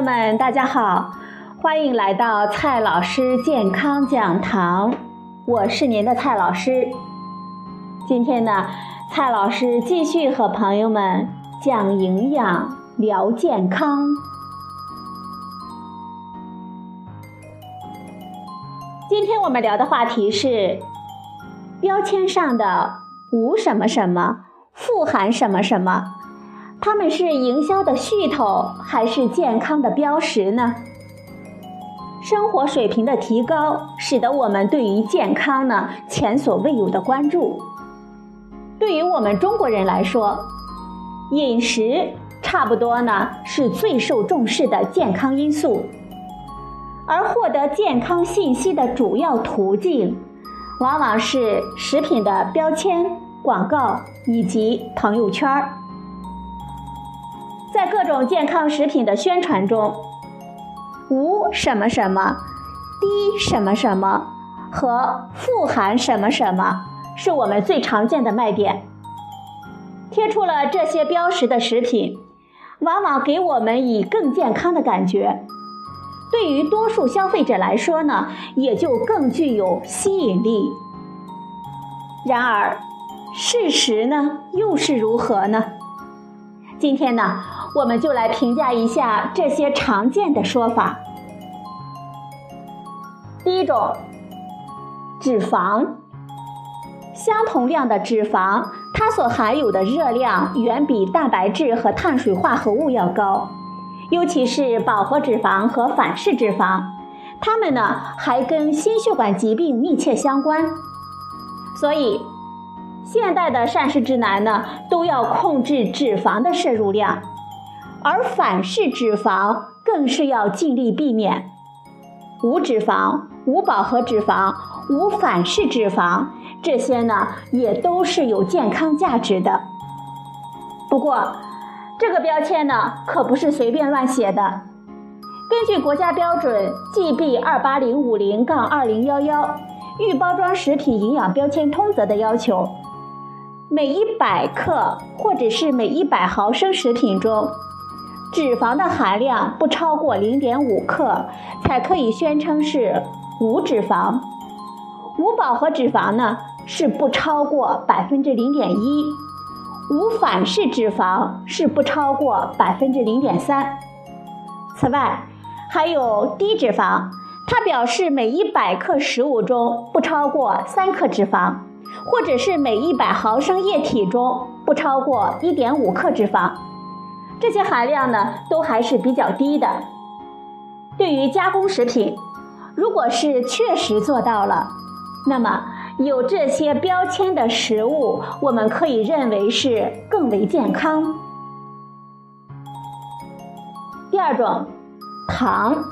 友们大家好，欢迎来到蔡老师健康讲堂，我是您的蔡老师。今天呢，蔡老师继续和朋友们讲营养、聊健康。今天我们聊的话题是标签上的无什么什么、富含什么什么。他们是营销的噱头，还是健康的标识呢？生活水平的提高，使得我们对于健康呢前所未有的关注。对于我们中国人来说，饮食差不多呢是最受重视的健康因素，而获得健康信息的主要途径，往往是食品的标签、广告以及朋友圈儿。在各种健康食品的宣传中，无什么什么、低什么什么和富含什么什么是我们最常见的卖点。贴出了这些标识的食品，往往给我们以更健康的感觉。对于多数消费者来说呢，也就更具有吸引力。然而，事实呢又是如何呢？今天呢？我们就来评价一下这些常见的说法。第一种，脂肪，相同量的脂肪，它所含有的热量远比蛋白质和碳水化合物要高，尤其是饱和脂肪和反式脂肪，它们呢还跟心血管疾病密切相关，所以现代的膳食指南呢都要控制脂肪的摄入量。而反式脂肪更是要尽力避免，无脂肪、无饱和脂肪、无反式脂肪，这些呢也都是有健康价值的。不过，这个标签呢可不是随便乱写的。根据国家标准 GB 二八零五零杠二零幺幺预包装食品营养标签通则的要求，每一百克或者是每一百毫升食品中。脂肪的含量不超过零点五克，才可以宣称是无脂肪。无饱和脂肪呢是不超过百分之零点一，无反式脂肪是不超过百分之零点三。此外，还有低脂肪，它表示每一百克食物中不超过三克脂肪，或者是每一百毫升液体中不超过一点五克脂肪。这些含量呢，都还是比较低的。对于加工食品，如果是确实做到了，那么有这些标签的食物，我们可以认为是更为健康。第二种，糖，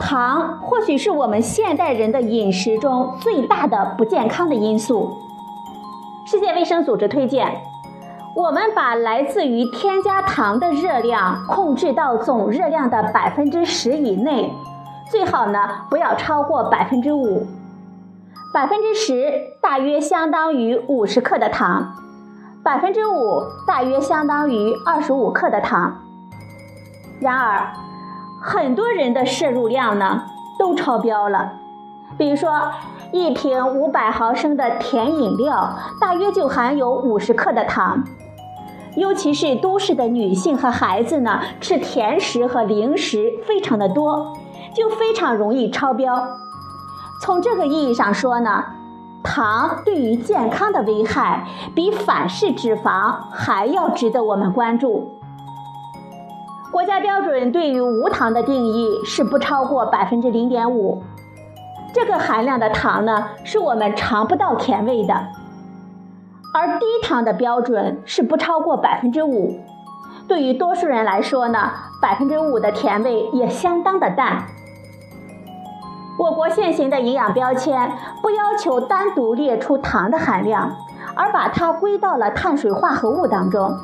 糖或许是我们现代人的饮食中最大的不健康的因素。世界卫生组织推荐。我们把来自于添加糖的热量控制到总热量的百分之十以内，最好呢不要超过百分之五。百分之十大约相当于五十克的糖，百分之五大约相当于二十五克的糖。然而，很多人的摄入量呢都超标了，比如说一瓶五百毫升的甜饮料，大约就含有五十克的糖。尤其是都市的女性和孩子呢，吃甜食和零食非常的多，就非常容易超标。从这个意义上说呢，糖对于健康的危害比反式脂肪还要值得我们关注。国家标准对于无糖的定义是不超过百分之零点五，这个含量的糖呢，是我们尝不到甜味的。而低糖的标准是不超过百分之五，对于多数人来说呢，百分之五的甜味也相当的淡。我国现行的营养标签不要求单独列出糖的含量，而把它归到了碳水化合物当中，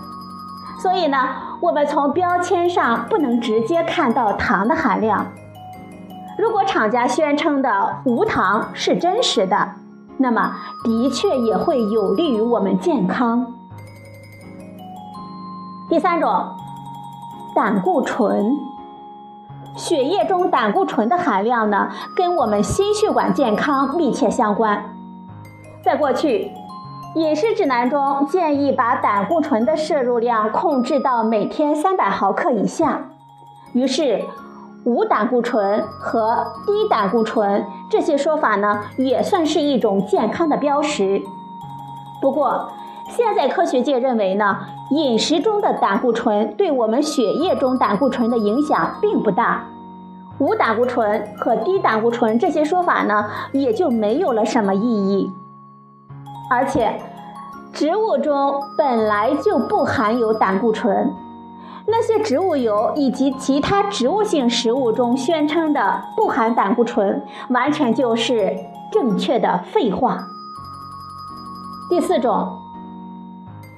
所以呢，我们从标签上不能直接看到糖的含量。如果厂家宣称的无糖是真实的。那么，的确也会有利于我们健康。第三种，胆固醇，血液中胆固醇的含量呢，跟我们心血管健康密切相关。在过去，饮食指南中建议把胆固醇的摄入量控制到每天三百毫克以下。于是，无胆固醇和低胆固醇这些说法呢，也算是一种健康的标识。不过，现在科学界认为呢，饮食中的胆固醇对我们血液中胆固醇的影响并不大，无胆固醇和低胆固醇这些说法呢，也就没有了什么意义。而且，植物中本来就不含有胆固醇，那些植物油以及其他植物性食物中宣称的不含胆固醇，完全就是正确的废话。第四种，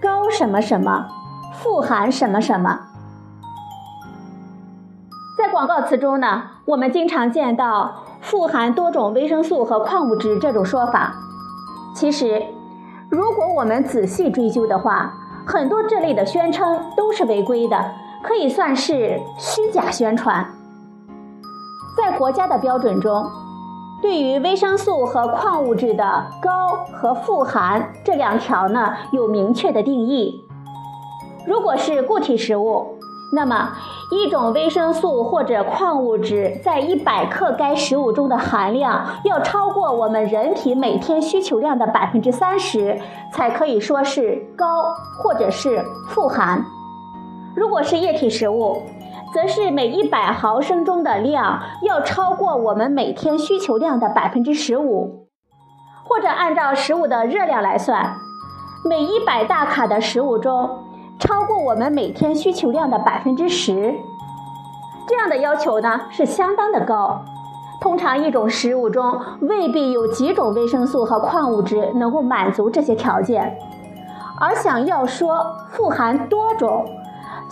高什么什么，富含什么什么，在广告词中呢，我们经常见到富含多种维生素和矿物质这种说法，其实。如果我们仔细追究的话，很多这类的宣称都是违规的，可以算是虚假宣传。在国家的标准中，对于维生素和矿物质的高和富含这两条呢，有明确的定义。如果是固体食物，那么，一种维生素或者矿物质在一百克该食物中的含量要超过我们人体每天需求量的百分之三十，才可以说是高或者是富含。如果是液体食物，则是每一百毫升中的量要超过我们每天需求量的百分之十五，或者按照食物的热量来算，每一百大卡的食物中。超过我们每天需求量的百分之十，这样的要求呢是相当的高。通常一种食物中未必有几种维生素和矿物质能够满足这些条件，而想要说富含多种，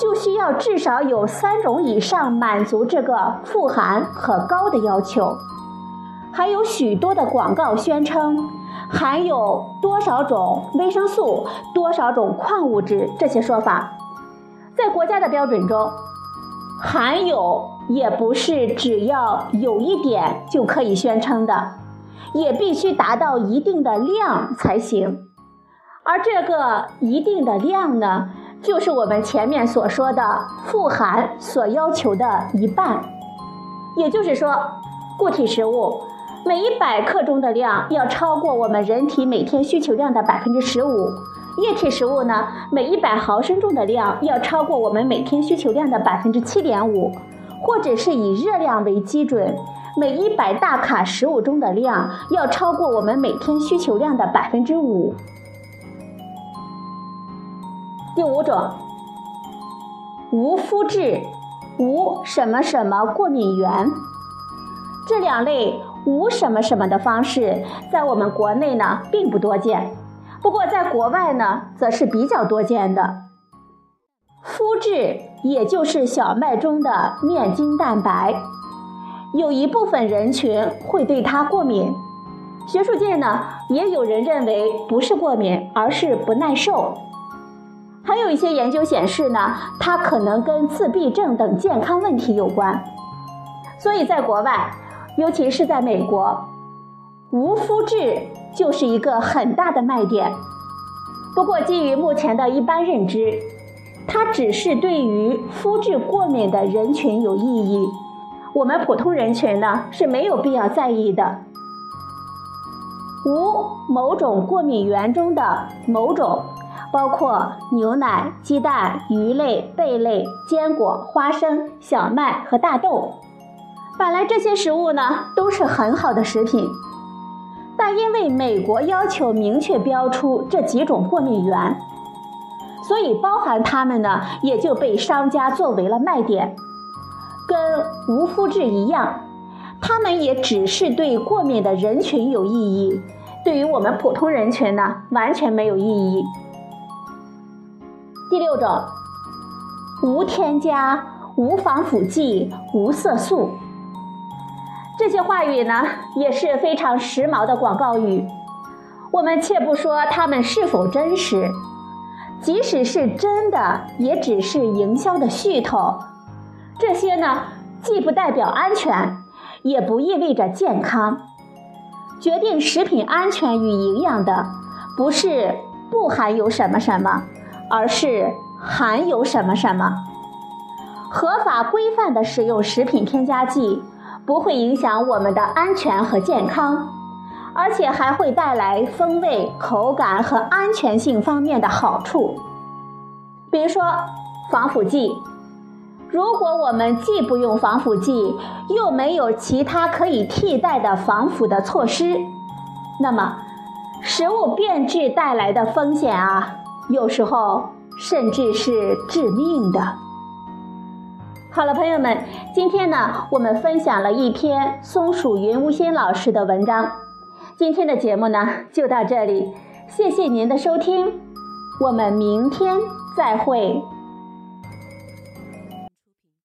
就需要至少有三种以上满足这个富含和高的要求。还有许多的广告宣称。含有多少种维生素、多少种矿物质这些说法，在国家的标准中，含有也不是只要有一点就可以宣称的，也必须达到一定的量才行。而这个一定的量呢，就是我们前面所说的富含所要求的一半。也就是说，固体食物。每一百克中的量要超过我们人体每天需求量的百分之十五，液体食物呢，每一百毫升中的量要超过我们每天需求量的百分之七点五，或者是以热量为基准，每一百大卡食物中的量要超过我们每天需求量的百分之五。第五种，无麸质，无什么什么过敏源，这两类。无什么什么的方式，在我们国内呢并不多见，不过在国外呢则是比较多见的。麸质也就是小麦中的面筋蛋白，有一部分人群会对它过敏。学术界呢也有人认为不是过敏，而是不耐受。还有一些研究显示呢，它可能跟自闭症等健康问题有关。所以在国外。尤其是在美国，无麸质就是一个很大的卖点。不过，基于目前的一般认知，它只是对于麸质过敏的人群有意义。我们普通人群呢是没有必要在意的。无某种过敏源中的某种，包括牛奶、鸡蛋、鱼类、贝类、坚果、花生、小麦和大豆。本来这些食物呢都是很好的食品，但因为美国要求明确标出这几种过敏源，所以包含它们呢也就被商家作为了卖点。跟无麸质一样，它们也只是对过敏的人群有意义，对于我们普通人群呢完全没有意义。第六种，无添加、无防腐剂、无色素。这些话语呢也是非常时髦的广告语，我们且不说它们是否真实，即使是真的，也只是营销的噱头。这些呢既不代表安全，也不意味着健康。决定食品安全与营养的，不是不含有什么什么，而是含有什么什么。合法规范的使用食品添加剂，不会影响我们的安全和健康，而且还会带来风味、口感和安全性方面的好处。比如说防腐剂。如果我们既不用防腐剂，又没有其他可以替代的防腐的措施，那么食物变质带来的风险啊，有时候甚至是致命的。好了，朋友们，今天呢，我们分享了一篇松鼠云无心老师的文章。今天的节目呢，就到这里，谢谢您的收听，我们明天再会。